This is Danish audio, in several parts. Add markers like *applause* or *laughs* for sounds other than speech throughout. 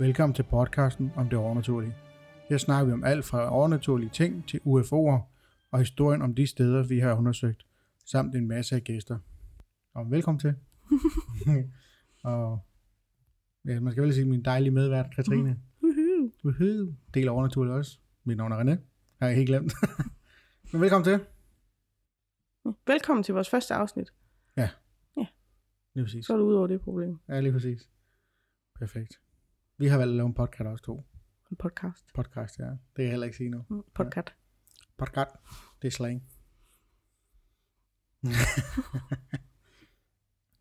Velkommen til podcasten om det overnaturlige. Her snakker vi om alt fra overnaturlige ting til UFO'er og historien om de steder, vi har undersøgt, samt en masse af gæster. Og velkommen til. *laughs* og ja, man skal vel sige min dejlige medvært, Katrine. Woohoo. Woohoo. Del af overnaturligt også. Mit navn er René. Har jeg helt glemt. *laughs* Men velkommen til. Velkommen til vores første afsnit. Lige præcis. Så er du ud over det problem. Ja, lige præcis. Perfekt. Vi har valgt at lave en podcast også to. En podcast. Podcast, ja. Det kan jeg heller ikke sige nu. Mm, Podcast. Podcast. Det er slang. *laughs*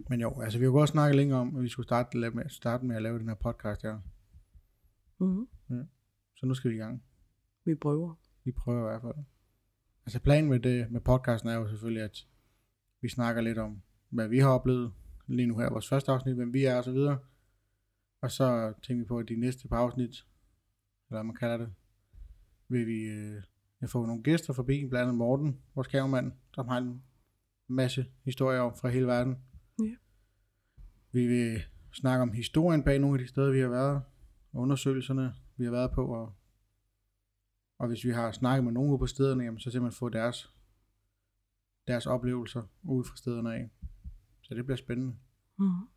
Men jo, altså vi har godt snakket længe om, at vi skulle starte med, starte med at lave den her podcast her. Mm-hmm. Så nu skal vi i gang. Vi prøver. Vi prøver i hvert fald. Altså planen med, det, med podcasten er jo selvfølgelig, at vi snakker lidt om, hvad vi har oplevet lige nu her, vores første afsnit, hvem vi er og så videre. Og så tænker vi på, at de næste par afsnit, eller hvad man kalder det, vil vi øh, få nogle gæster forbi, blandt andet Morten, vores kærmand, som har en masse historier om fra hele verden. Ja. Vi vil snakke om historien bag nogle af de steder, vi har været, og undersøgelserne, vi har været på, og, og hvis vi har snakket med nogen ude på stederne, jamen, så simpelthen få deres, deres oplevelser ude fra stederne af. Så det bliver spændende. Mm-hmm.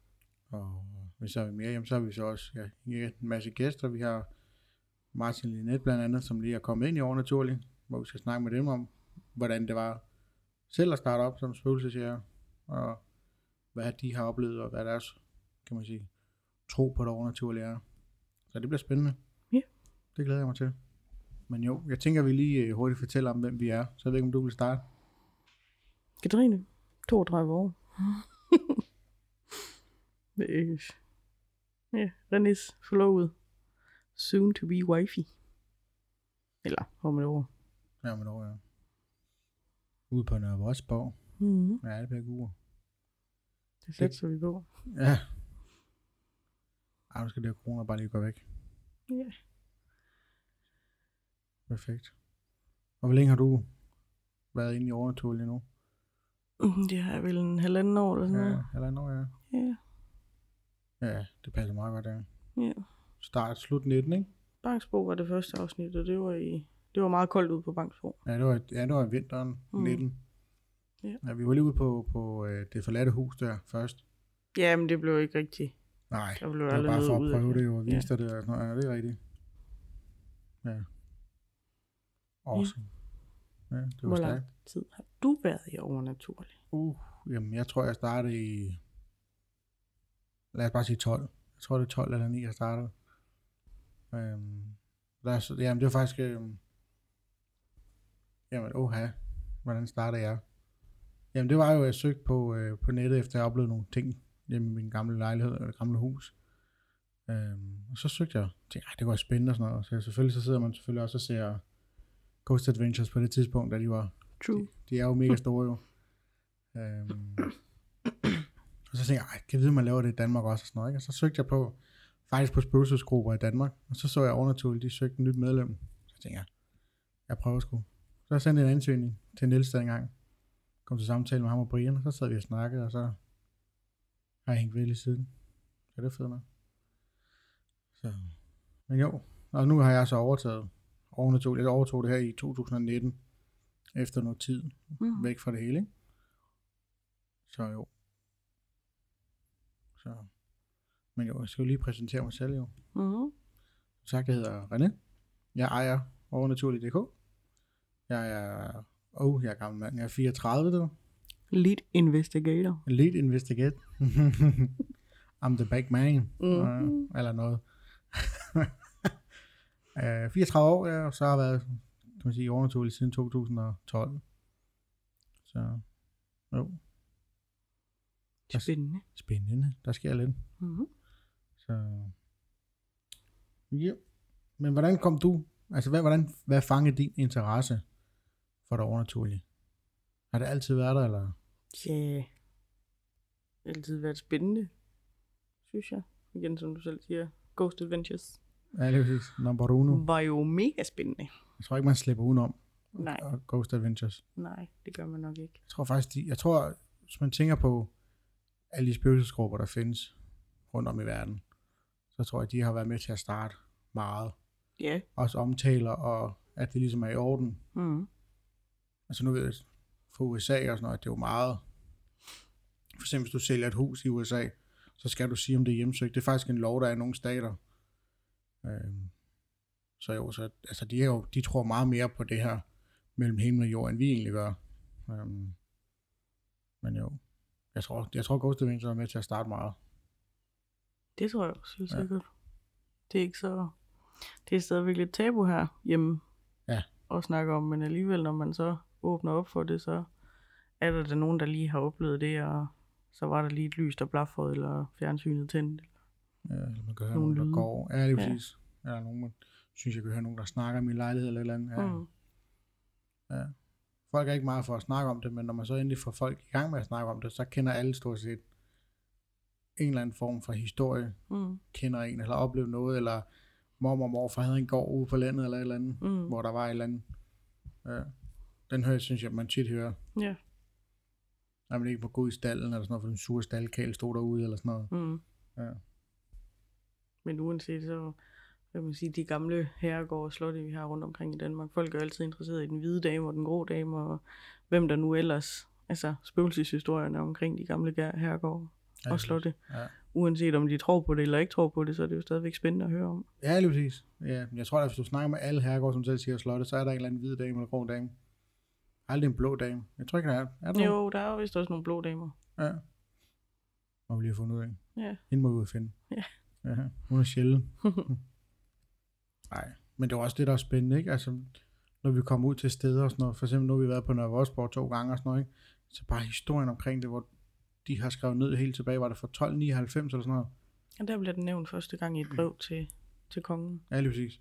Og hvis der er mere, jamen, så har vi så også ja, en masse gæster. Vi har Martin Linet blandt andet, som lige er kommet ind i overnaturligt, hvor vi skal snakke med dem om, hvordan det var selv at starte op som spøgelsesjæger, og hvad de har oplevet, og hvad deres, kan man sige, tro på det overnaturlige er. Så det bliver spændende. Ja. Det glæder jeg mig til. Men jo, jeg tænker, at vi lige øh, hurtigt fortæller om, hvem vi er. Så jeg ved ikke, om du vil starte. Katrine. 32 år. *laughs* Øh, ja, Renés forlovet. Soon to be wifey. Eller, om et år. Ja, men over, ja. Ude på Nørre Vodsborg. Mm-hmm. Ja, det bliver god. Det sætter vi på. Ja. Ej, nu skal det her corona bare lige gå væk. Ja. Perfekt. Og hvor længe har du været inde i overnaturligt nu? Mm, Det har vel en halvanden år eller sådan Ja, noget. halvandet år, ja. Ja. Ja, det passer meget godt, der. ja. Start, slut 19, ikke? Bangsbo var det første afsnit, og det var i... Det var meget koldt ude på Bangsbo. Ja, det var, ja, det var i vinteren Mm. 19. Ja. ja. vi var lige ude på, på øh, det forladte hus der først. Ja, men det blev ikke rigtigt. Nej, Der blev det var bare for at prøve det. det, og vise dig det. Og sådan noget. Ja, det er rigtigt. Ja. Awesome. Ja, det var Hvor stærkt. lang tid har du været i overnaturlig? Uh, jamen, jeg tror, jeg startede i... Lad os bare sige 12. Jeg tror, det er 12 eller 9, jeg startede. Øhm, lad os, jamen, det var faktisk... Øhm, jamen, oha, hvordan startede jeg? Jamen, det var jo, at jeg søgte på, øh, på nettet, efter jeg oplevede nogle ting hjemme i min gamle lejlighed, eller gamle hus. Øhm, og så søgte jeg, tænkte, det var spændende og sådan noget. Så selvfølgelig, så sidder man selvfølgelig også og ser Ghost Adventures på det tidspunkt, da de var True. de er jo mega store jo. Øhm, så tænkte jeg, kan jeg vide, man laver det i Danmark også og sådan noget, ikke? Og så søgte jeg på, faktisk på spøgelsesgrupper i Danmark, og så så jeg overnaturligt, de søgte et nyt medlem. Så tænkte jeg, jeg prøver sgu. Så jeg sendte en ansøgning til Niels dengang. Kom til samtale med ham og Brian, og så sad vi og snakkede, og så har jeg hængt ved lige siden. Så det er fedt nok. Så, men jo, og nu har jeg så overtaget overnaturligt. Jeg overtog det her i 2019, efter noget tid Mm. væk fra det hele, ikke? Så jo. Så. Men jo, jeg skal jo lige præsentere mig selv jo. Mm. Som sagt, jeg hedder René. Jeg ejer overnaturligt.dk. Jeg er, oh, jeg er gammel mand. Jeg er 34, du. Lead investigator. Lead investigate. *laughs* I'm the back man. Mhm. Uh, eller noget. *laughs* uh, 34 år, ja, og så har jeg været, kan man sige, overnaturligt siden 2012. Så, jo. Spændende. Spændende. Der sker lidt. Mm. Så... Ja. Men hvordan kom du... Altså, hvad, hvordan, hvad fangede din interesse for det overnaturlige? Har det altid været der, eller? Ja. Altid været spændende, synes jeg. Igen, som du selv siger. Ghost Adventures. Ja, det er præcis. Number uno. Var jo mega spændende. Jeg tror ikke, man slipper udenom. Nej. Ghost Adventures. Nej, det gør man nok ikke. Jeg tror faktisk, de, jeg tror, hvis man tænker på alle de spøgelsesgrupper, der findes rundt om i verden, så tror jeg, de har været med til at starte meget. Ja. Også omtaler, og at det ligesom er i orden. Mm. Altså nu ved jeg, for USA og sådan noget, det er jo meget... For eksempel, hvis du sælger et hus i USA, så skal du sige, om det er hjemsøgt. Det er faktisk en lov, der er i nogle stater. Øhm, så jo, så, altså de, er jo, de tror meget mere på det her mellem himmel og jord, end vi egentlig gør. Øhm, men jo, jeg tror, jeg tror Ghost Adventure er med til at starte meget. Det tror jeg også helt Ja. sikkert. Det er ikke så... Det er stadigvæk lidt tabu her hjemme Ja. at snakke om, men alligevel, når man så åbner op for det, så er der da nogen, der lige har oplevet det, og så var der lige et lys, der blaffede, eller fjernsynet tændt. Ja, eller man kan høre Nogle nogen, der går. Ja, det er Ja. præcis. Ja. Nogen, man synes, jeg kan høre nogen, der snakker i min lejlighed eller et eller andet. Ja. Mm. Ja. Folk er ikke meget for at snakke om det, men når man så endelig får folk i gang med at snakke om det, så kender alle stort set en eller anden form for historie, Mm. kender en, eller har oplevet noget, eller mormor og morfar havde en gård ude på landet, eller et eller andet, Mm. hvor der var et eller andet. Ja. Den hører, synes jeg, man tit hører. Ja. Når man ikke var god i stallen, eller sådan noget, for den sure staldkæl stod derude, eller sådan noget. Mm. Ja. Men uanset så, hvad man sige, de gamle herregårde og slotte, vi har rundt omkring i Danmark, folk er altid interesseret i den hvide dame og den grå dame, og hvem der nu ellers, altså spøgelseshistorierne omkring de gamle herregårde og slotte. Ja. Uanset om de tror på det eller ikke tror på det, så er det jo stadigvæk spændende at høre om. Ja, lige præcis. Ja, jeg tror, at hvis du snakker med alle herregård, som selv siger slotte, så er der en eller anden hvid dame eller grå dame. Aldrig en blå dame. Jeg tror ikke, der er. Er der? Jo, der er jo vist også nogle blå damer. Ja. Må vi lige have fundet ud af. Ja. Hende må vi ud finde. Ja. ja. Hun er sjældent. *laughs* Nej, men det er også det, der er spændende, ikke? Altså, når vi kommer ud til steder og sådan noget, for eksempel nu har vi været på Nørre to gange og sådan noget, ikke? Så bare historien omkring det, hvor de har skrevet ned helt tilbage, var det fra 1299 eller sådan noget? Og der blev den nævnt første gang i et brev til, til kongen. Ja, lige præcis.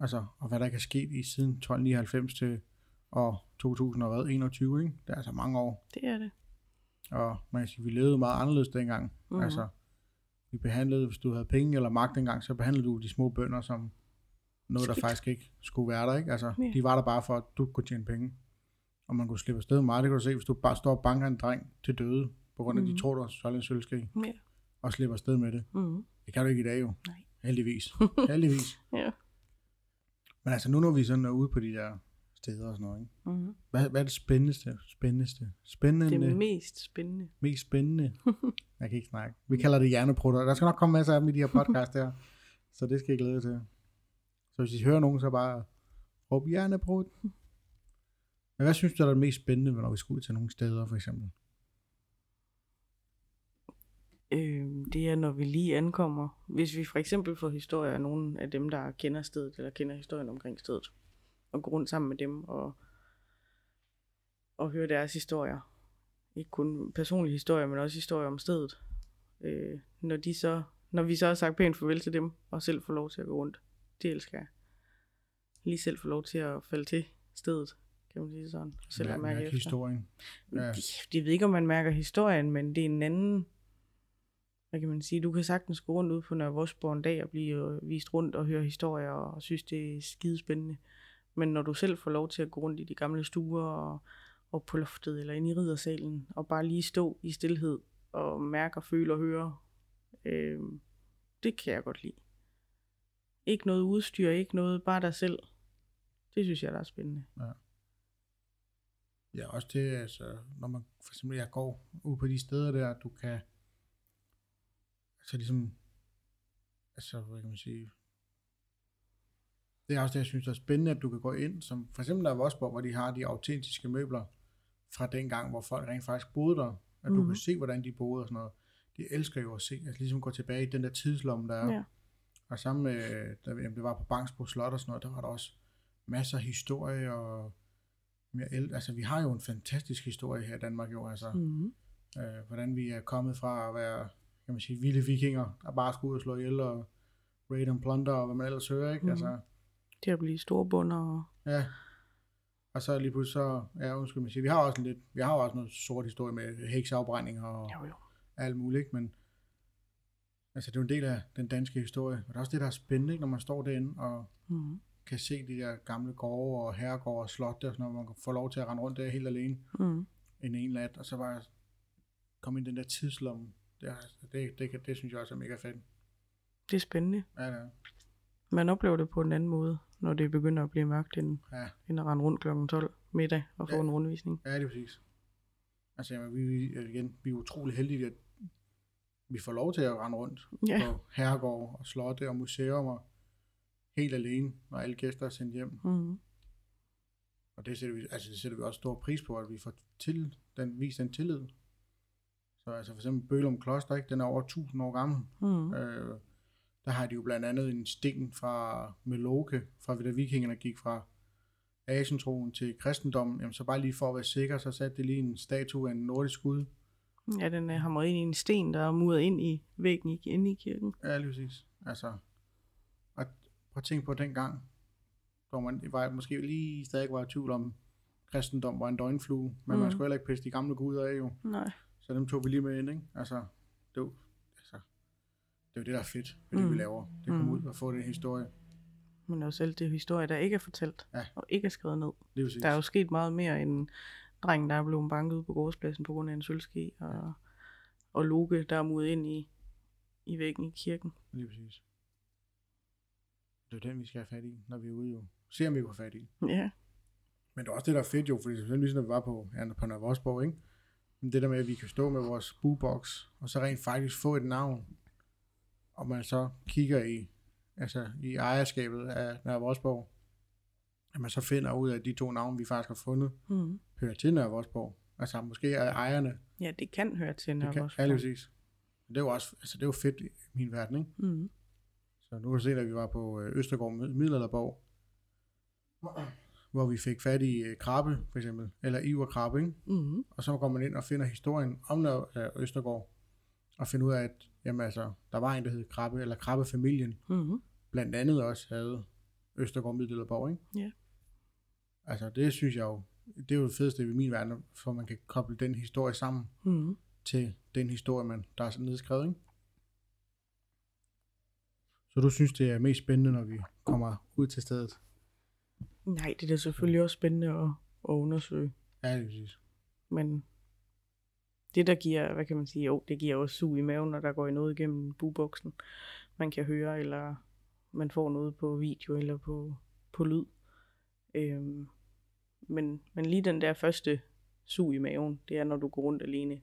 Altså, og hvad der kan ske i siden 1299 til år 2021, ikke? Det er altså mange år. Det er det. Og man kan sige, vi levede meget anderledes dengang. Mm-hmm. Altså, vi behandlede, hvis du havde penge eller magt dengang, så behandlede du de små bønder som noget, der faktisk ikke skulle være der, ikke? Altså, Ja. de var der bare for, at du kunne tjene penge. Og man kunne slippe afsted meget. Det kan du se, hvis du bare står og banker en dreng til døde, på grund af, mm. Mhm. de tror, du har stjålet en sølvske, Ja. og slipper afsted med det. Mm. Det kan du ikke i dag jo. Nej. Heldigvis. *laughs* Heldigvis. Ja. Men altså, nu når vi sådan er ude på de der steder og sådan noget, ikke? Mm. Hvad, hvad er det spændendste? Spændendste? Spændende? Det mest spændende. mest spændende. *laughs* Jeg kan ikke snakke. Vi kalder det hjerneprutter. Der skal nok komme masser af dem i de her *laughs* podcast her. Så det skal jeg glæde til. Så hvis I hører nogen, så bare råb hjerneprut. Men hvad synes du er det mest spændende, når vi skal ud til nogle steder, for eksempel? Øh, det er, når vi lige ankommer. Hvis vi for eksempel får historier af nogen af dem, der kender stedet, eller kender historien omkring stedet, og går rundt sammen med dem, og, og høre deres historier. Ikke kun personlige historier, men også historier om stedet. Øh, når, de så, når vi så har sagt pænt farvel til dem, og selv får lov til at gå rundt. Det elsker jeg. Lige selv få lov til at falde til stedet, kan man sige sådan. Selv at mærke historien. Ja. Jeg ved ikke, om man mærker historien, men det er en anden... Hvad kan man sige? Du kan sagtens gå rundt ud på Nørre Vosborg en dag og blive øh, vist rundt og høre historier og synes, det er skidespændende. Men når du selv får lov til at gå rundt i de gamle stuer og, og på loftet eller inde i riddersalen og bare lige stå i stillhed og mærke og føle og høre, øh, det kan jeg godt lide. Ikke noget udstyr, ikke noget, bare dig selv. Det synes jeg, der er spændende. Ja, også det, altså, når man for eksempel jeg går ud på de steder der, du kan, altså ligesom, altså, hvad kan man sige, det er også det, jeg synes er spændende, at du kan gå ind, som for eksempel der er Vosborg, hvor de har de autentiske møbler fra den gang, hvor folk rent faktisk boede der, at mm-hmm. du Mhm. kan se, hvordan de boede og sådan noget. De elsker jo at se, altså ligesom gå tilbage i den der tidslomme, der er. Ja. Og sammen med, da vi- var på Bangsbo Slot og sådan noget, der var der også masser af historie og mere el- altså vi har jo en fantastisk historie her i Danmark jo, altså Mm-hmm. øh, hvordan vi er kommet fra at være, kan man sige, vilde vikinger, der bare skulle ud og slå ihjel og raid and plunder og hvad man ellers hører, ikke? Mhm. Altså, Det at blive storbunder og ja. Og så lige pludselig så, ja, undskyld mig sige, vi har også en lidt, vi har også noget sort historie med heksafbrænding og Jo, jo. alt muligt, ikke? men altså det er jo en del af den danske historie, og det er også det, der er spændende, ikke? når man står derinde og Mm. kan se de der gamle gårde og herregårde og slotte og sådan noget, hvor man kan få lov til at rende rundt der helt alene Mm. en en nat, og så bare komme ind i den der tidslomme. Det, det, det, det, det synes jeg også er mega fedt. Det er spændende. Ja, det er. Man oplever det på en anden måde, når det begynder at blive mørkt, end, Ja, end at rende rundt kl. 12 middag og få Ja. en rundvisning. ja det er præcis. Altså, jamen, vi, vi, igen, vi er utrolig heldige, at vi får lov til at rende rundt Ja. på herregård og slotte og museer helt alene, når alle gæster er sendt hjem. Mm. Og det sætter vi, altså det sætter vi også stor pris på, at vi får til, den, vist den tillid. Så altså for eksempel Bølum Kloster, ikke? den er over 1000 år gammel. Mm. Øh, der har de jo blandt andet en sten fra Meloke, fra da vikingerne gik fra Asientroen til kristendommen. Jamen så bare lige for at være sikker, så satte de lige en statue af en nordisk gud. Ja, den er hamret ind i en sten, der er muret ind i væggen inde i kirken. Ja, lige præcis. Altså, og prøv at tænke på dengang, hvor man var, måske lige stadig var i tvivl om, kristendom var en døgnflue, men mm. man Mm. skulle heller ikke pisse de gamle guder af jo. Nej. Så dem tog vi lige med ind, ikke? Altså, det er jo, altså, det jo det, der er fedt ved det, Mm. vi laver. Det at komme Mm. ud og få den historie. Men også alt det historie, der ikke er fortalt Ja. og ikke er skrevet ned. Det er. Der er jo sket meget mere end drengen, der er blevet banket ud på gårdspladsen på grund af en sølvske, og, og Loke, der er muret ind i, i væggen i kirken. Lige præcis. Det er den, vi skal have fat i, når vi er ude jo. Se om vi kan fat i. Ja. Men det er også det, der er fedt jo, fordi selvfølgelig ligesom vi var på, ja, på Nørre ikke? Men det der med, at vi kan stå med vores boombox, og så rent faktisk få et navn, og man så kigger i, altså i ejerskabet af Nørre Vosborg, at man så finder ud af, de to navne, vi faktisk har fundet, Mm. Hører til Nørre Vosborg. Altså måske er ejerne, Ja, det kan høre til det Nørre Vosborg. ja, præcis. Det er jo også, altså det er jo fedt i min verden, ikke? Mm. Så nu kan du se, at vi var på øh, Østergaard Mid- Middelalderborg, hvor vi fik fat i øh, krabbe, for eksempel, eller Iver krabbe, ikke? Mm. Og så går man ind og finder historien om Nør- øh, Østergaard, og finder ud af, at jamen, altså, der var en, der hed Krabbe, eller Krabbefamilien, Mm. blandt andet også havde Østergaard Middelalderborg, ikke? Ja. Altså, det synes jeg jo, det er jo det fedeste i min verden, for man kan koble den historie sammen Mm. til den historie, man, der er nedskrevet, ikke? Så du synes, det er mest spændende, når vi kommer ud til stedet? Nej, det er selvfølgelig også spændende at, at undersøge. Ja, det er præcis. Men det, der giver, hvad kan man sige, jo, det giver også sug i maven, når der går noget igennem buboksen. Man kan høre, eller man får noget på video, eller på, på lyd. Øhm, men, men lige den der første sug i maven, det er, når du går rundt alene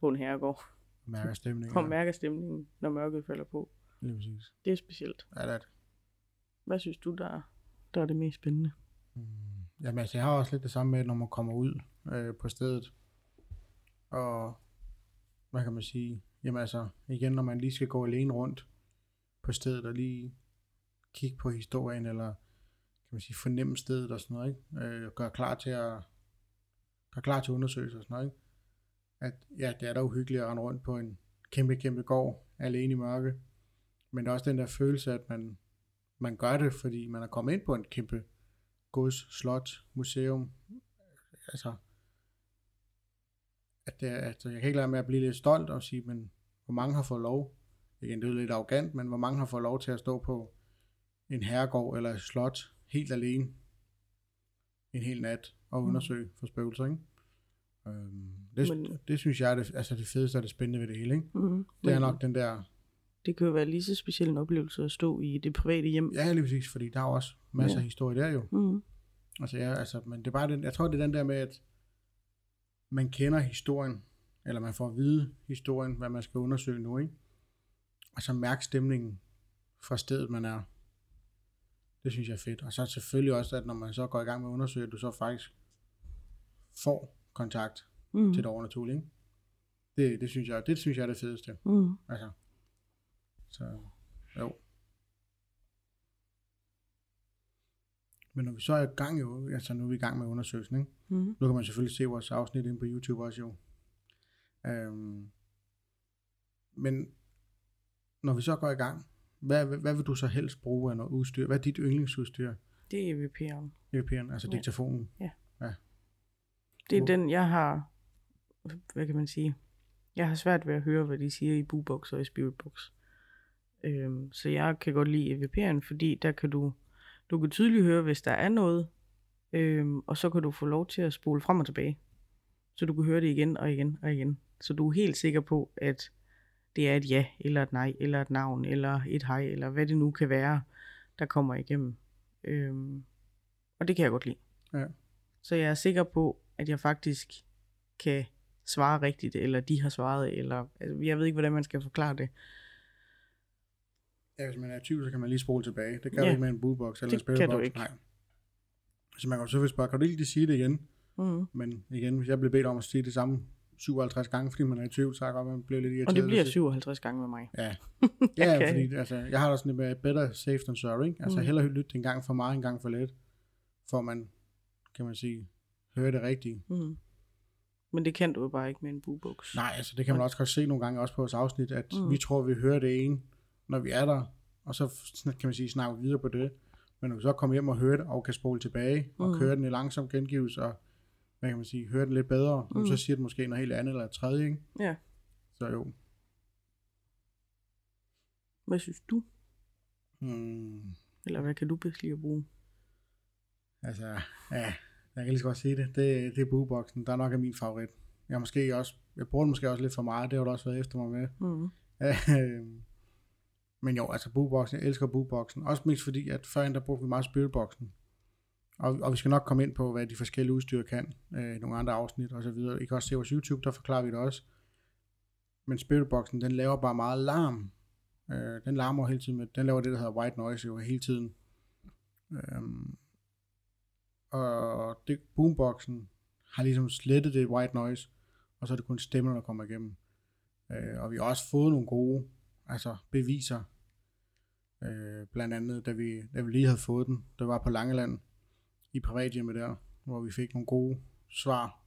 på en herregård, Mærker *laughs* stemningen. og mærker stemningen, når mørket falder på. Lige præcis. Det er specielt. Ja, det er det. Hvad synes du, der, er- der er det mest spændende? Mm. Jamen altså, jeg har også lidt det samme med, når man kommer ud øh, på stedet. Og hvad kan man sige? Jamen altså, igen, når man lige skal gå alene rundt på stedet og lige kigge på historien, eller kan man sige, fornemme stedet og sådan noget, ikke? Øh, gøre klar til at gøre klar til undersøgelser og sådan noget, ikke? At ja, det er da uhyggeligt at rende rundt på en kæmpe, kæmpe gård, alene i mørke. Men der er også den der følelse, at man, man gør det, fordi man er kommet ind på en kæmpe gods, slot, museum. Altså, at det, at altså, jeg kan ikke lade med at blive lidt stolt og sige, men hvor mange har fået lov, igen, det er lidt arrogant, men hvor mange har fået lov til at stå på en herregård eller et slot helt alene en hel nat og Mm. undersøge for spøgelser, ikke? Øhm, det, Men- det, synes jeg er det, altså det fedeste og det spændende ved det hele, ikke? Mm. Det er nok den der, Det kan jo være lige så speciel en oplevelse at stå i det private hjem. ja lige præcis, fordi der er jo også masser Ja. af historie der jo. Mm. Altså, ja, altså, men det er bare den, jeg tror, det er den der med, at man kender historien, eller man får at vide historien, hvad man skal undersøge nu, ikke? Og så mærke stemningen fra stedet, man er. Det synes jeg er fedt. Og så selvfølgelig også, at når man så går i gang med at undersøge, at du så faktisk får kontakt Mm. til det overnaturlige, ikke? Det, det, synes jeg, det synes jeg er det fedeste. Mm. Altså, så jo. Men når vi så er i gang jo, altså nu er vi i gang med undersøgelsen, ikke? Mm. Nu kan man selvfølgelig se vores afsnit inde på YouTube også jo. Øhm, men når vi så går i gang, hvad, hvad, hvad vil du så helst bruge af noget udstyr? Hvad er dit yndlingsudstyr? Det er EVP'eren. EVP'en, altså Ja. diktafonen. Det er den, jeg har, hvad kan man sige, jeg har svært ved at høre, hvad de siger i Bubox og i Spiritbox. Øhm, så jeg kan godt lide EVP'eren, fordi der kan du, du kan tydeligt høre, hvis der er noget, øhm, og så kan du få lov til at spole frem og tilbage. Så du kan høre det igen og igen og igen. Så du er helt sikker på, at det er et ja, eller et nej, eller et navn, eller et hej, eller hvad det nu kan være, der kommer igennem. Øhm, og det kan jeg godt lide. Ja. Så jeg er sikker på, at jeg faktisk kan svare rigtigt, eller de har svaret, eller altså, jeg ved ikke, hvordan man skal forklare det. Ja, hvis man er i tvivl, så kan man lige spole tilbage. Det kan Ja. du ikke med en bootbox eller Det en spillebox. kan du ikke. Nej. Så man kan selvfølgelig spørge, kan du ikke lige sige det igen? Mm. Men igen, hvis jeg bliver bedt om at sige det samme 57 gange, fordi man er i tvivl, så godt, at man bliver lidt irriteret. Og det bliver Så- 57 gange med mig. Ja, *laughs* ja Okay. fordi altså, jeg har da sådan lidt med better safe than sorry. Ikke? Altså Mm. hellere lytte en gang for meget, en gang for lidt, for man, kan man sige, høre det rigtige. Mm. Men det kan du jo bare ikke med en buboks. Nej, altså det kan man også godt se nogle gange også på vores afsnit, at Mm. vi tror, vi hører det ene, når vi er der, og så kan man sige, snakker vi videre på det. Men når vi så kommer hjem og hører det, og kan spole tilbage, og Mm. køre den i langsom gengivelse, og hvad kan man sige, høre den lidt bedre, mm. Mm. så siger det måske noget helt andet eller tredje, ikke? Ja. Så jo. Hvad synes du? Hmm. Eller hvad kan du bedst lide at bruge? Altså, ja, jeg kan lige så godt sige det. Det, det er booboksen, der nok er min favorit. Jeg, måske også, jeg bruger den måske også lidt for meget, det har du også været efter mig med. Mm. *laughs* Øhm, Men jo, altså booboksen, jeg elsker booboksen. Også mest fordi, at førhen der brugte vi meget spiritboxen. Og, og vi skal nok komme ind på, hvad de forskellige udstyr kan, øh, nogle andre afsnit og så videre. I kan også se vores YouTube, der forklarer vi det også. Men spiritboxen, den laver bare meget larm. Øh, den larmer hele tiden med, den laver det, der hedder white noise jo hele tiden. Øh, og det, boomboxen har ligesom slettet det white noise, og så er det kun stemmer, der kommer igennem. Øh, og vi har også fået nogle gode altså beviser. Øh, blandt andet, da vi, da vi lige havde fået den, der var på Langeland i privathjemmet der, hvor vi fik nogle gode svar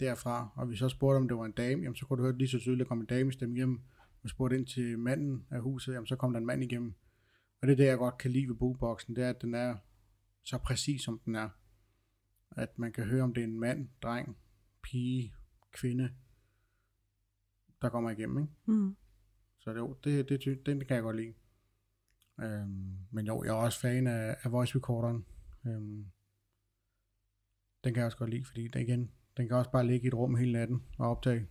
derfra. Og vi så spurgte, om det var en dame, jamen så kunne du høre lige så tydeligt, at der kom en dame stemme igennem. Og spurgte ind til manden af huset, jamen så kom der en mand igennem. Og det er det, jeg godt kan lide ved bookboxen, det er, at den er så præcis, som den er. At man kan høre, om det er en mand, dreng, pige, kvinde, der kommer igennem, ikke? Mm. Så det, det, det, den kan jeg godt lide. Øhm, men jo, jeg er også fan af, af voice recorderen. Øhm, den kan jeg også godt lide, fordi den, igen, den kan også bare ligge i et rum hele natten og optage.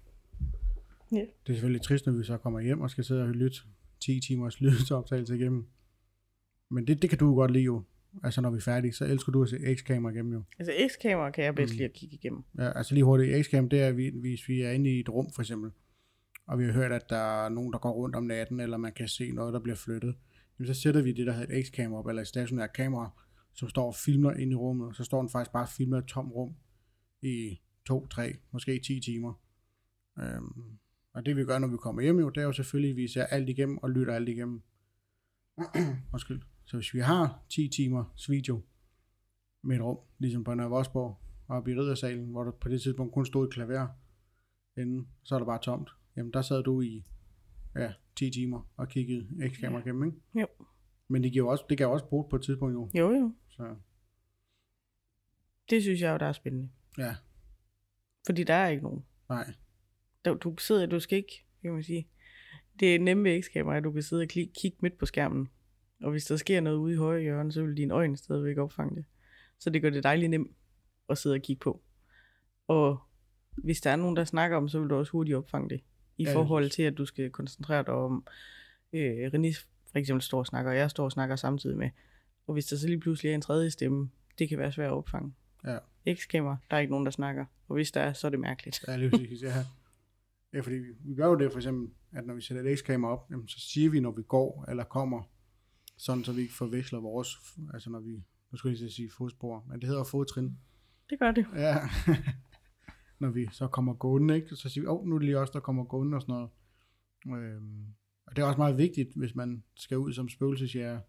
Ja. Det er selvfølgelig trist, når vi så kommer hjem og skal sidde og lytte 10 timers *laughs* lydoptagelse igennem. Men det, det kan du godt lide jo. Altså når vi er færdige, så elsker du at se X-kamera igennem jo. Altså X-kamera kan jeg bedst Mm. lide at kigge igennem. Ja, altså lige hurtigt, X-cam, det er, vi- hvis vi er inde i et rum for eksempel, og vi har hørt, at der er nogen, der går rundt om natten, eller man kan se noget, der bliver flyttet, jamen, så sætter vi det, der hedder et X-kamera op, eller et stationært kamera, som står og filmer ind i rummet, og så står den faktisk bare og filmer et tomt rum i to, tre, måske 10 timer. Øhm, og det vi gør, når vi kommer hjem, jo, det er jo selvfølgelig, at vi ser alt igennem og lytter alt igennem. *clears throat* Undskyld. Så hvis vi har 10 timer video med et rum, ligesom på Nørre Vosborg, oppe i riddersalen, hvor der på det tidspunkt kun stod et klaver inden, så er der bare tomt. Jamen der sad du i ja, 10 timer og kiggede X-kamera Ja. igennem, ikke? Jo. Men det, giver også, det kan også bruge på et tidspunkt jo. Jo, jo. Så Det synes jeg jo, der er spændende. ja, Fordi der er ikke nogen. nej. Der, du sidder, du skal ikke, kan man sige. Det er nemme X-kamera, at du kan sidde og kigge, kigge midt på skærmen. Og hvis der sker noget ude i højre hjørne, så vil dine øjne stadigvæk opfange det. Så det gør det dejligt nemt at sidde og kigge på. Og hvis der er nogen, der snakker om, så vil du også hurtigt opfange det. I Ja, forhold til, at du skal koncentrere dig om, øh, René for eksempel står og snakker, og jeg står og snakker samtidig med. Og hvis der så lige pludselig er en tredje stemme, det kan være svært at opfange. Ja. X-kamera, der er ikke nogen, der snakker. Og hvis der er, så er det mærkeligt. Ja, lige præcis, ja. Ja, fordi vi, gør jo det for eksempel, at når vi sætter et X-kamera op, jamen, så siger vi, når vi går eller kommer, sådan så vi ikke forveksler vores, altså når vi, nu skulle jeg sige fodspor, men det hedder fodtrin. Det gør det. Ja, *laughs* når vi så kommer gående, ikke? så siger vi, åh, oh, nu er det lige os, der kommer gående og sådan noget. Øhm, og det er også meget vigtigt, hvis man skal ud som spøgelsesjæger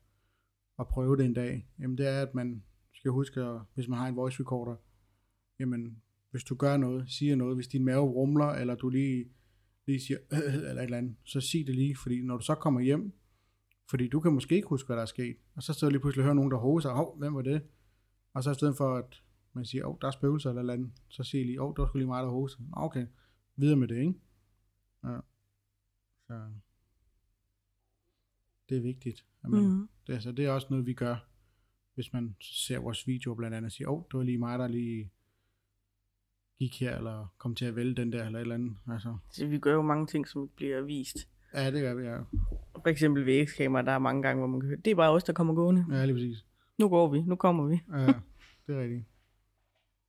at prøve det en dag, jamen det er, at man skal huske, at hvis man har en voice recorder, jamen hvis du gør noget, siger noget, hvis din mave rumler, eller du lige, lige siger, øh, *clears throat* eller et eller andet, så sig det lige, fordi når du så kommer hjem, fordi du kan måske ikke huske, hvad der er sket, og så står lige pludselig og hører nogen, der hoser, hov, hvem var det? Og så i stedet for, at man siger, åh, oh, der er spøgelser eller et eller andet, så siger lige, åh, oh, skulle lige mig, der hoste. sig. Okay, videre med det, ikke? Ja. Så det er vigtigt. At man, Mm det, altså, det er også noget, vi gør, hvis man ser vores video blandt andet og siger, åh, oh, det var lige mig, der lige gik her, eller kom til at vælge den der, eller et eller andet. Altså, Så vi gør jo mange ting, som ikke bliver vist. Ja, det gør vi, ja. For eksempel ved X-kamera, der er mange gange, hvor man kan høre, det er bare os, der kommer gående. Ja, lige præcis. Nu går vi, nu kommer vi. Ja, det er rigtigt.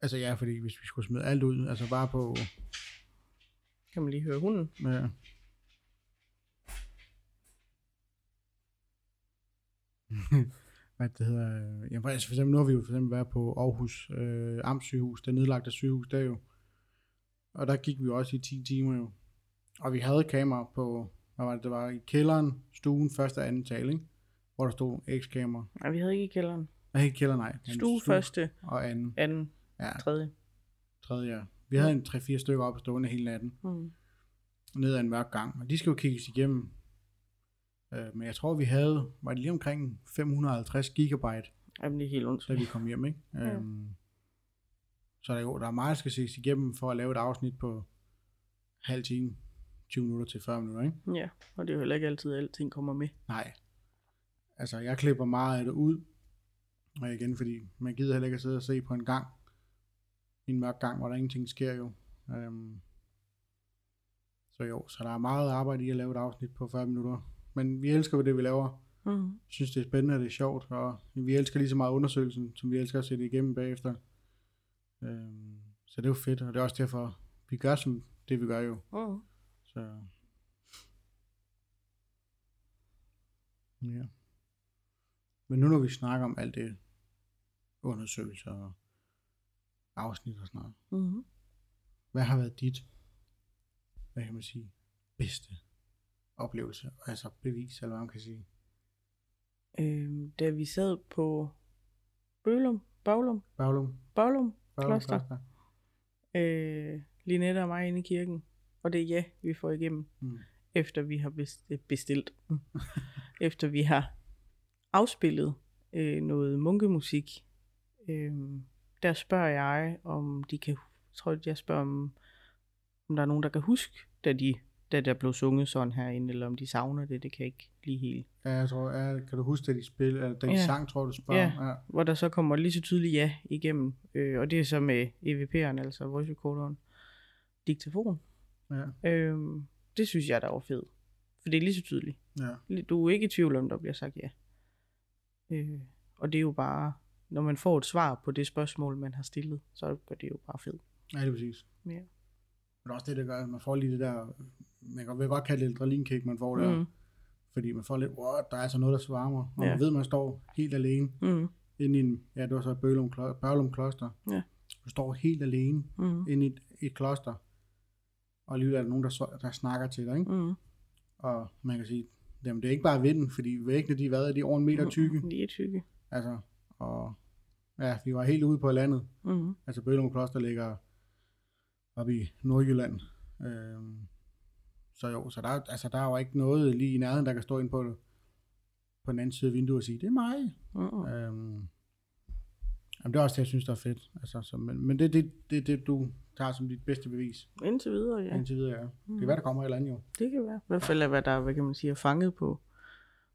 Altså ja, fordi hvis vi skulle smide alt ud, altså bare på... Kan man lige høre hunden? Ja. *laughs* Hvad det hedder... øh, Jamen, altså for eksempel, nu har vi jo for eksempel været på Aarhus øh, Amtssygehus, det nedlagte sygehus der jo. Og der gik vi også i 10 timer jo. Og vi havde kamera på, hvad var det, det var i kælderen, stuen, første og anden tale, ikke? Hvor der stod X-kamera. Nej, vi havde ikke i kælderen. Nej, ikke kælder, nej. men Stue første, Og anden. anden, Ja, tredje. tredje, ja. Vi havde en 3-4 stykker op stående hele natten. Mm. ned ad en mørk gang, og de skal jo kigges igennem. Øh, men jeg tror, vi havde, var det lige omkring 550 gigabyte, Jamen, det er helt ondt. da vi kom hjem, ikke? Ja. Øhm, så der, er jo, der er meget, der skal ses igennem for at lave et afsnit på halv time, 20 minutter til 40 minutter, ikke? Ja, og det er jo heller ikke altid, at alting kommer med. Nej. Altså, jeg klipper meget af det ud, og igen, fordi man gider heller ikke at sidde og se på en gang, en mørk gang, hvor der ingenting sker jo. Øhm, så jo, så der er meget arbejde i at lave et afsnit på 40 minutter. Men vi elsker det, vi laver. Mm. synes, det er spændende, og det er sjovt, og vi elsker lige så meget undersøgelsen, som vi elsker at se det igennem bagefter. Øhm, så det er jo fedt, og det er også derfor, vi gør som det, vi gør jo. Mm. Så. Ja. Men nu når vi snakker om alt det, undersøgelser og afsnit og sådan noget, Mm. hvad har været dit, hvad kan man sige, bedste oplevelse, altså bevis, eller hvad man kan sige? Øhm, da vi sad på Bølum, Baglum, Baglum, Baglum, Baglum Kloster. øh, Linette og mig inde i kirken. Og det er ja, vi får igennem, Mm. efter vi har best- bestilt. Mm. *laughs* efter vi har afspillet øh, noget munkemusik. Øh, der spørger jeg, om de kan, jeg tror jeg spørger om, om der er nogen, der kan huske, da, de, da der blev sunget sådan herinde, eller om de savner det, det kan jeg ikke lige helt. Ja, jeg tror, ja, kan du huske, da de spil, eller da de Ja. sang, tror du, spørger? Ja. ja. Hvor der så kommer lige så tydeligt ja igennem, øh, og det er så med EVP'eren, altså voice recorderen, diktafon. ja. Øhm, det synes jeg, der var fedt. For det er lige så tydeligt. ja. Du er ikke i tvivl om, der bliver sagt ja. Øh, og det er jo bare, når man får et svar på det spørgsmål, man har stillet, så gør det jo bare fedt. Ja, det er præcis. Ja. Men det også det, der gør, at man får lige det der, man kan, vil godt kalde det et adrenalinkick, man får der. Mm. Fordi man får lidt, wow, der er altså noget, der svarer mig. Og Ja. man ved, man står helt alene Mm. inde i en, ja, det var så Bølum, Klo- Børlum Kloster. Ja. Du står helt alene Mm. inde i et, et kloster. Og alligevel er der nogen, der, der snakker til dig, ikke? Mm. Og man kan sige, jamen det er ikke bare vinden, fordi væggene, de, hvad er de over en meter tykke. De er tykke. Altså, og ja, vi var helt ude på landet. Mm. Altså Bølum Kloster ligger oppe i Nordjylland. Øhm, så jo, så der, er- altså, der er jo ikke noget lige i nærheden, der kan stå ind på, på den anden side af vinduet og sige, det er mig. Mm. Øhm, jamen, det er også det, jeg synes, der er fedt. Altså, så, men, men det er det, det, det, du tager som dit bedste bevis. Indtil videre, ja. Indtil videre, ja. Det er hvad, der kommer et eller andet jo. Det kan være. I hvert fald hvad der, er, hvad kan man sige, er fanget på,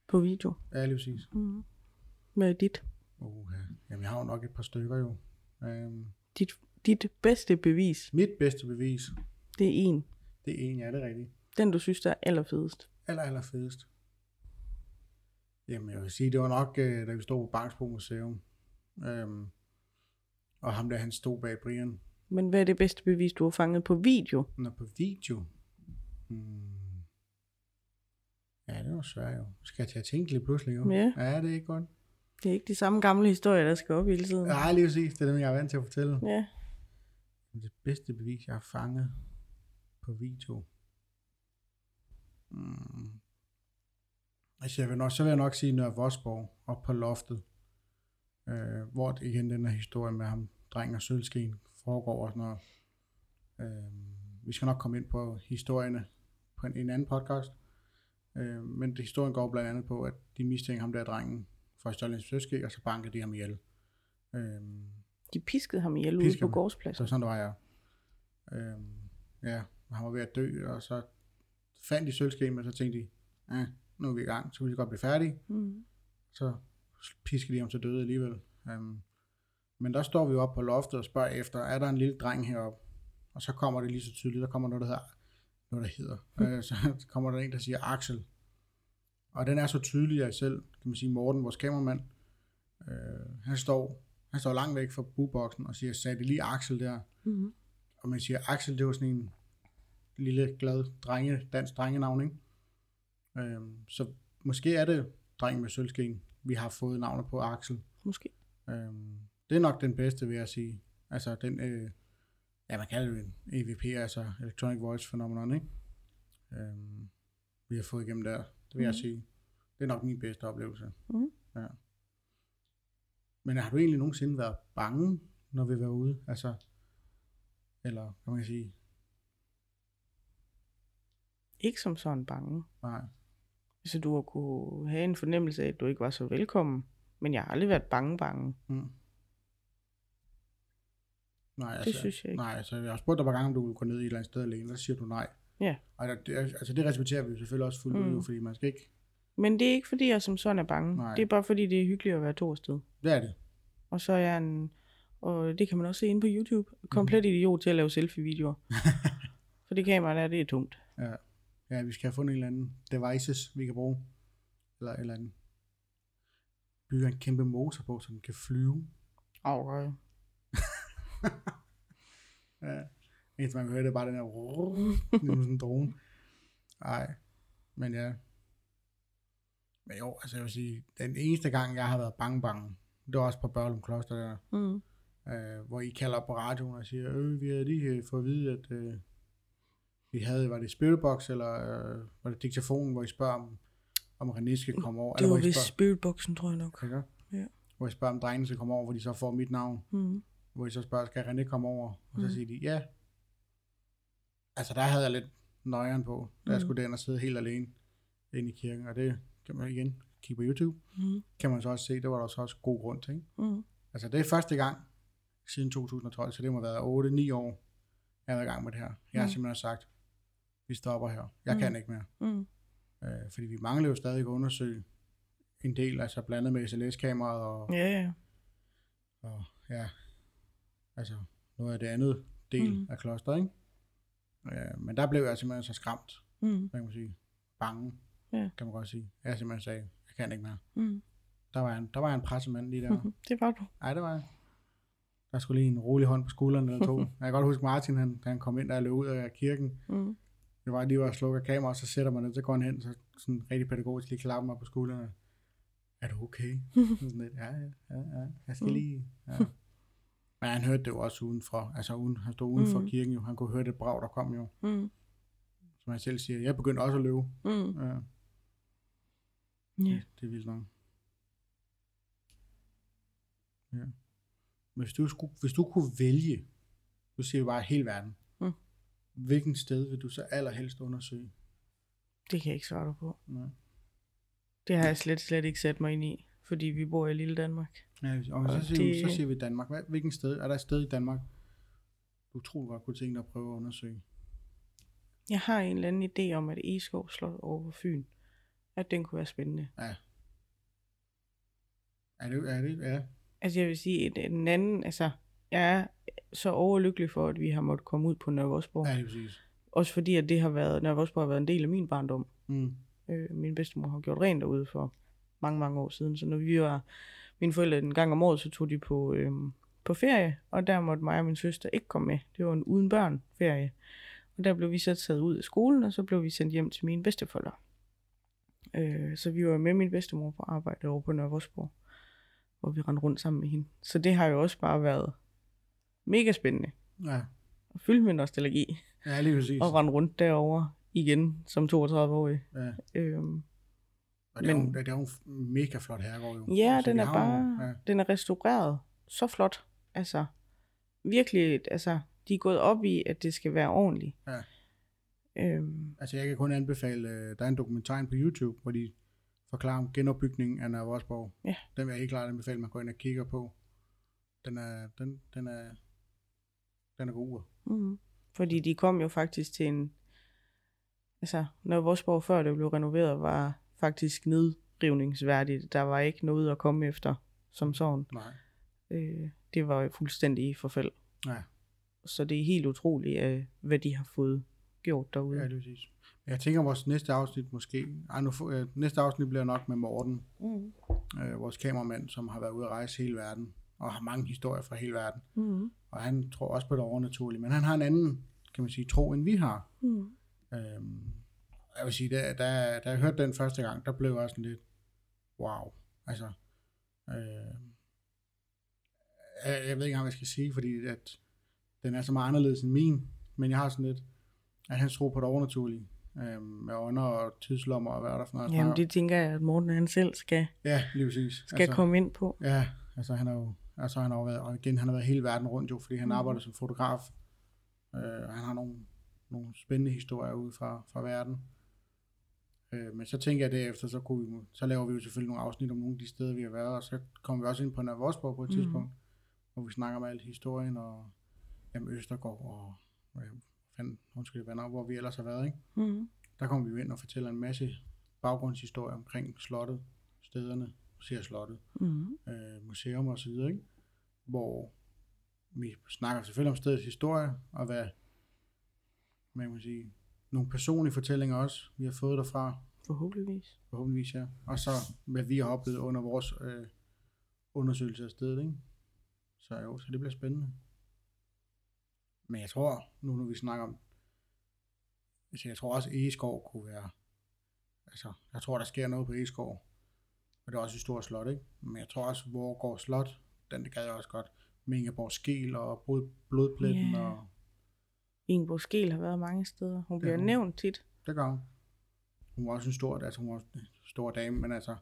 på video. Ja, lige præcis. Mm. Med dit, Uh, jamen, jeg har jo nok et par stykker jo. Øhm, dit, dit bedste bevis, mit bedste bevis, det er en. det er en, ja, det er rigtigt. Den, du synes, der er allerfedest. aller, aller fedest? Jamen, jeg vil sige, det var nok, øh, da vi stod på Bangsbo Museum. Øhm, og ham der, han stod bag Brian. Men hvad er det bedste bevis, du har fanget på video? Når på video. Hmm. Ja, det var svært jo. Skal jeg til at tænke lidt pludselig jo? Ja. Ja, det er ikke godt. Det er ikke de samme gamle historier, der skal op hele tiden. Ja, lige præcis. Det er dem, jeg er vant til at fortælle. Ja. Det bedste bevis, jeg har fanget på video. Mm. Altså, jeg vil nok, så vil jeg nok sige Nørre Vosborg op på loftet. Øh, hvor det igen den her historie med ham, drengen og sølvskeen, foregår og sådan noget. Øh, vi skal nok komme ind på historierne på en, en anden podcast. Øh, men det, historien går blandt andet på, at de mistænker ham der drengen for at stjåle og så banker de ham ihjel. Øh, De piskede ham ihjel ude på gårdspladsen. så sådan, der var jeg. Øhm, ja, han var ved at dø, og så fandt de sølvskema, og så tænkte de, ja, nu er vi i gang, så vi lige godt blive færdige. Mm. Så pisker de ham til døde alligevel. Øhm, men der står vi jo op på loftet og spørger efter, er der en lille dreng heroppe? Og så kommer det lige så tydeligt, der kommer noget, der hedder noget, der hedder. Øh, *laughs* så kommer der en, der siger Axel. Og den er så tydelig, at selv, kan man sige, Morten, vores kameramand, øh, han står han står langt væk fra buboksen og siger, sagde det lige Axel der. Mm-hmm. Og man siger, Axel, det var sådan en lille, glad drenge, dansk drengenavn, ikke? Øhm, så måske er det drengen med sølvsken, vi har fået navnet på Axel. Måske. Øhm, det er nok den bedste, vil jeg sige. Altså den, øh, ja man kalder det en EVP, altså Electronic Voice Phenomenon, ikke? Øhm, vi har fået igennem der, det vil mm. jeg sige. Det er nok min bedste oplevelse. Mm. Ja. Men har du egentlig nogensinde været bange, når vi var ude? Altså, eller kan man sige, Ikke som sådan bange. nej. Så du har kunne have en fornemmelse af, at du ikke var så velkommen. Men jeg har aldrig været bange bange. Mm. Nej, Det altså, synes jeg ikke. Nej, altså jeg har spurgt dig par gange, om du ville gå ned i et eller andet sted alene, så siger du nej. Ja. Og der, det, altså det respekterer vi selvfølgelig også fuldt Mm. ud, fordi man skal ikke, Men det er ikke fordi, jeg som sådan er bange. Nej. Det er bare fordi, det er hyggeligt at være to afsted. det er det. Og så er jeg en, og det kan man også se inde på YouTube, komplet idiot til at lave selfie-videoer. *laughs* For det kamera der, det er tungt. Ja. Ja, vi skal have fundet en eller anden devices, vi kan bruge. Eller et eller andet. Bygge en kæmpe motor på, så den kan flyve. Okay. *laughs* Ja. Eneste man kan høre, det er bare den her... *laughs* Det er sådan en drone. Nej. Men ja. Men jo, altså jeg vil sige, den eneste gang, jeg har været bange bange, det var også på Børlum Kloster der, Mm. øh, hvor I kalder op på radioen og siger, øh, vi har lige fået at vide, at øh, vi havde, var det Spiritbox, eller øh, var det diktafonen, hvor I spørger om, om René skal komme over. Det eller var vist spiritboxen, tror jeg nok. ikke? Ja. Hvor I spørger, om drengene skal komme over, hvor de så får mit navn. Mm. Hvor I så spørger, skal René komme over? Og så Mm. siger de, ja. Altså der havde jeg lidt nøjeren på, da jeg Mm. skulle den og sidde helt alene inde i kirken. Og det kan man igen kigge på YouTube. Mm. Kan man så også se, det var der så også god grund til. Ikke? Mm. Altså det er første gang siden 2012, så det må have været 8-9 år, jeg har været i gang med det her. Jeg har Mm. simpelthen sagt, vi stopper her. Jeg Mm. kan ikke mere. Mm. Øh, fordi vi mangler jo stadig at undersøge en del, altså blandet med SLS-kameraet og, Ja, ja. og ja, altså noget af det andet del Mm. af kloster, ikke? Øh, men der blev jeg simpelthen så skræmt, Mm. kan man sige, bange, Ja. kan man godt sige. Jeg simpelthen sagde, jeg kan ikke mere. Mm. Der var en, der var en pressemand lige der. *laughs* Det var du. Nej, det var jeg. Der skulle lige en rolig hånd på skulderen eller to. *laughs* jeg kan godt huske Martin, han, han kom ind, der løb ud af kirken. Mm. Det var lige var at slukke kameraet, så sætter man ned, så går han hen, så sådan rigtig pædagogisk lige klapper mig på skulderen. Er du okay? *laughs* sådan lidt, ja, ja, ja, ja, jeg skal Mm. lige, ja. Men han hørte det jo også udenfor, altså uden, han stod uden for Mm. kirken jo, han kunne høre det brag, der kom jo. Mm. Som han selv siger, jeg begyndte også at løbe. Mm. Ja, Ja. det er vildt nok. Ja. Men hvis du, skulle, hvis du kunne vælge, du siger bare hele verden, Mm. Hvilken sted vil du så allerhelst undersøge? Det kan jeg ikke svare dig på. Ja. Det har jeg slet, slet ikke sat mig ind i, fordi vi bor i lille Danmark. Ja, og så, siger det... det- så siger vi Danmark. Hvad, hvilken sted? Er der et sted i Danmark, du tror godt kunne tænke dig at prøve at undersøge? Jeg har en eller anden idé om, at Eskov Slot over på Fyn, at den kunne være spændende. Er det, er det, ja. Altså jeg vil sige, at den anden, altså jeg er så overlykkelig for, at vi har måttet komme ud på Nørre Vosborg. Ja, det er præcis. Også fordi, at det har været, Nørre Vosborg har været en del af min barndom. Mm. Øh, min bedstemor har gjort rent derude for mange, mange år siden. Så når vi var, mine forældre en gang om året, så tog de på, øh, på ferie, og der måtte mig og min søster ikke komme med. Det var en uden børn ferie. Og der blev vi så taget ud af skolen, og så blev vi sendt hjem til mine bedsteforældre. Øh, så vi var med min bedstemor på arbejde over på Nørre Vosborg, hvor vi rendte rundt sammen med hende. Så det har jo også bare været mega spændende. Ja. Og fyldt med nostalgi. ja, lige præcis. Og rende rundt derovre igen som 32-årig. Ja. Øhm, Og det er, jo, Men- det er jo en mega flot herregård jo. Ja, Altså, den de er har bare, jo- Ja. den er restaureret så flot. Altså, virkelig, altså, de er gået op i, at det skal være ordentligt. Ja. Øhm, Altså jeg kan kun anbefale, øh, der er en dokumentar på YouTube, hvor de forklarer om genopbygningen af Nørre Vosborg. Ja. Den vil jeg helt klart anbefale, man går ind og kigger på. Den er, den, den er, den er god. mm, fordi de kom jo faktisk til en, altså, når Vosborg før det blev renoveret, var faktisk nedrivningsværdigt. Der var ikke noget at komme efter som sådan. Nej. Øh, det var jo fuldstændig i forfald. Ja. Så det er helt utroligt, øh, hvad de har fået gjort derude. Ja, det er præcis. Jeg tænker, vores næste afsnit måske... Ej, nu, øh, næste afsnit bliver nok med Morten, Mm. øh, vores kameramand, som har været ude at rejse hele verden, og har mange historier fra hele verden. Mm. Og han tror også på det overnaturlige, men han har en anden, kan man sige, tro, end vi har. Mm. Øhm, jeg vil sige, da, da, da jeg hørte den første gang, der blev jeg sådan lidt, wow. Altså, øh, jeg, jeg ved ikke engang, hvad jeg skal sige, fordi at den er så meget anderledes end min, men jeg har sådan lidt, at han tror på det overnaturlige, øh, med ånder og tidslommer og hvad er der for noget. Jamen, det tænker jeg, at Morten han selv skal. Ja, lige præcis. skal altså, komme ind på. Ja, altså han har jo, altså han har været, og igen, han har været hele verden rundt jo, fordi han Mhm. arbejder som fotograf. Øh, og han har nogle, nogle spændende historier ud fra, fra verden. Øh, men så tænker jeg derefter, så, kunne vi, så laver vi jo selvfølgelig nogle afsnit om nogle af de steder, vi har været, og så kommer vi også ind på Nørresborg på et Mhm. tidspunkt, hvor vi snakker om al historien, og jamen, Østergaard, og øh, fanden, undskyld, venner, hvor vi ellers har været, ikke? Mm. Der kommer vi jo ind og fortæller en masse baggrundshistorie omkring slottet, stederne, ser slottet Mm. øh, museum og så videre, ikke? hvor vi snakker selvfølgelig om stedets historie, og hvad man kan sige, nogle personlige fortællinger også, vi har fået derfra, Forhåbentligvis. forhåbentligvis, ja. Og så, hvad vi har oplevet under vores øh, undersøgelse af stedet, ikke? Så jo, så det bliver spændende. Men jeg tror, nu når vi snakker om, altså jeg tror også, Egeskov kunne være, altså, jeg tror, der sker noget på Egeskov, og det er også et stort slot, ikke? Men jeg tror også, Vorgård Slot, den det gad jeg også godt, med Ingeborg Skel og blod, blodpletten, Ja. og Ingeborg Skel har været mange steder. Hun bliver Ja, hun- nævnt tit. det gør hun. Hun var også en stor, altså hun var en stor dame, men altså,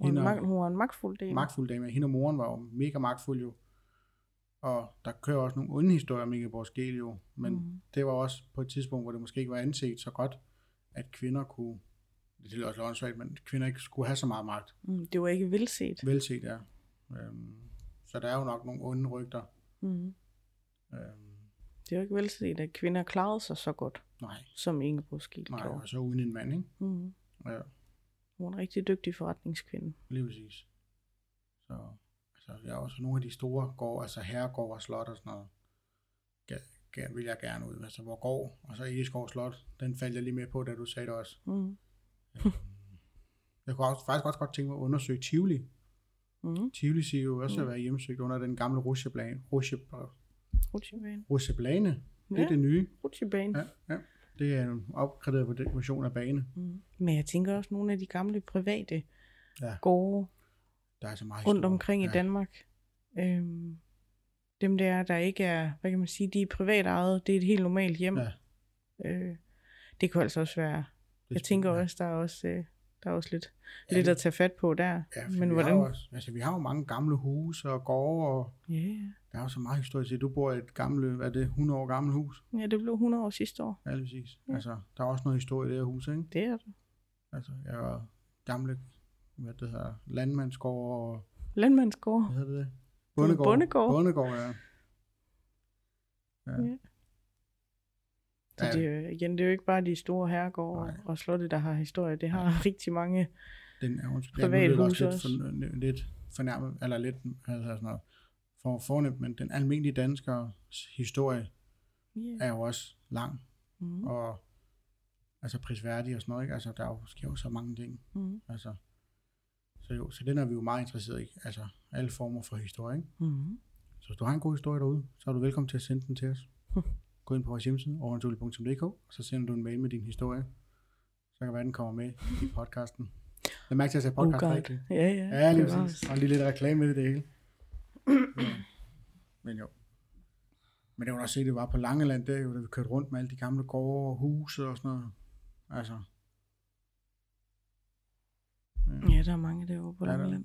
Hun, mag- hun var en magtfuld del. magtfuld dame. Hende og moren var jo mega magtfuld jo. Og der kører også nogle onde historier om Ingeborg Skel jo. Men mm. Det var også på et tidspunkt, hvor det måske ikke var anset så godt, at kvinder kunne, det lyder også åndssvagt, men kvinder ikke skulle have så meget magt. Mm, det var ikke velset. Velset, ja. Øhm, så der er jo nok nogle onde rygter. Mm. Øhm, Det var ikke velset, at kvinder klarede sig så godt, nej, som Ingeborg Skel nej, gjorde. og så uden en mand, ikke? Mm. Ja, Hun var en rigtig dygtig forretningskvinde. lige præcis. Så, altså, jeg er også nogle af de store gårde, altså herregård og slot og sådan noget, ga- vil jeg gerne ud. Altså, hvor går, og så Egeskov Slot, den faldt jeg lige med på, da du sagde det også. Mm. Jeg kunne også, faktisk også godt tænke mig at undersøge Tivoli. Mm. Tivoli siger jo også Mm. at være hjemsøgt under den gamle Rusjeblane. Rutsjebane. Rusjeblane, det er Ja. det nye. Rutsjebane. Ja, ja. Det er en opgraderet version af bane. Mm. Men jeg tænker også nogle af de gamle private Ja. gårde Der er så meget rundt historie. omkring i ja. Danmark. Øhm, dem der, der ikke er, hvad kan man sige, de er privat ejet, det er et helt normalt hjem. Ja. Øh, det kunne altså også være, jeg tænker også, der er også, øh, der er også lidt, Ja, lidt at tage fat på der. Ja, Men vi, hvordan? har også, altså, vi har jo mange gamle huse og gårde, og Ja, yeah. der er jo så meget historie til. Du bor i et gammelt, hvad er det, 100 år gammelt hus? ja, det blev 100 år sidste år. Ja, præcis. Ja. Altså, der er også noget historie i det her hus, ikke? Det er det. Altså, jeg var gamle, hvad det hedder, landmandsgård og, Landmandsgård. hvad hedder det? Bondegård. Bondegård. Bondegård, ja. Ja. Ja. Så Ja. det, er jo- igen, det er jo ikke bare de store herregårde Nej. og slotte, der har historie. Det har *laughs* rigtig mange. Den er undskyld, Privat ja, nu er det hus også lidt, for, lidt fornærmet, eller lidt, hedder sådan noget, for fornemt, men den almindelige danskers historie Yeah. er jo også lang, Mm. og altså prisværdig og sådan noget, ikke? Altså, der er jo, sker jo så mange ting. Mm. Altså, så jo, så den er vi jo meget interesseret i, altså alle former for historie, ikke? Mm. Så hvis du har en god historie derude, så er du velkommen til at sende den til os. *laughs* Gå ind på vores hjemmeside, overnaturlig.dk, og så sender du en mail med din historie. Så kan det være, den kommer med i podcasten. Jeg mærker til at sige Oh podcast God. rigtigt. Ja, ja. Ja, lige præcis. Og lige lidt reklame med det, hele. Ja. Men jo. Men det var også se, det var på Langeland, der jo, da vi kørte rundt med alle de gamle gårde og huse og sådan noget. Altså. Ja, der er mange derovre på Ja, der er. Langeland.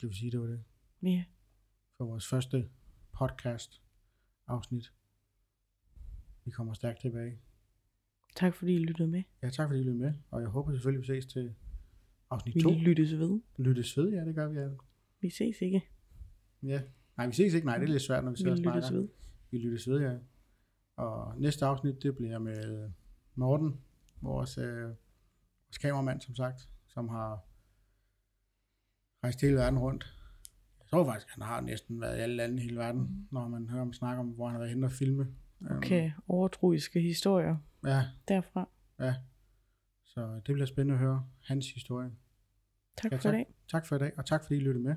Det vil sige, det var det Ja. for vores første podcast afsnit. Vi kommer stærkt tilbage. Tak fordi I lyttede med. Ja, tak fordi I lyttede med, og jeg håber selvfølgelig, vi ses til afsnit Vi 2. lyttes ved. Lyttes ved, ja, det gør vi, ja. Vi ses ikke. ja. Nej, vi ses ikke, nej, det er lidt svært, når vi Vi sidder og lyttes snakker. ved. Vi lyttes ved, ja. Og næste afsnit, det bliver med Morten, vores, øh, vores kameramand, som sagt, som har rejst hele verden rundt. Jeg tror faktisk, han har næsten været i alle lande i hele verden, Mhm. når man hører ham snakke om, hvor han har været henne og filme Okay, overtroiske historier Ja, derfra. ja. Så det bliver spændende at høre hans historie. Tak Ja, for i dag. Tak for i dag, og tak fordi I lyttede med.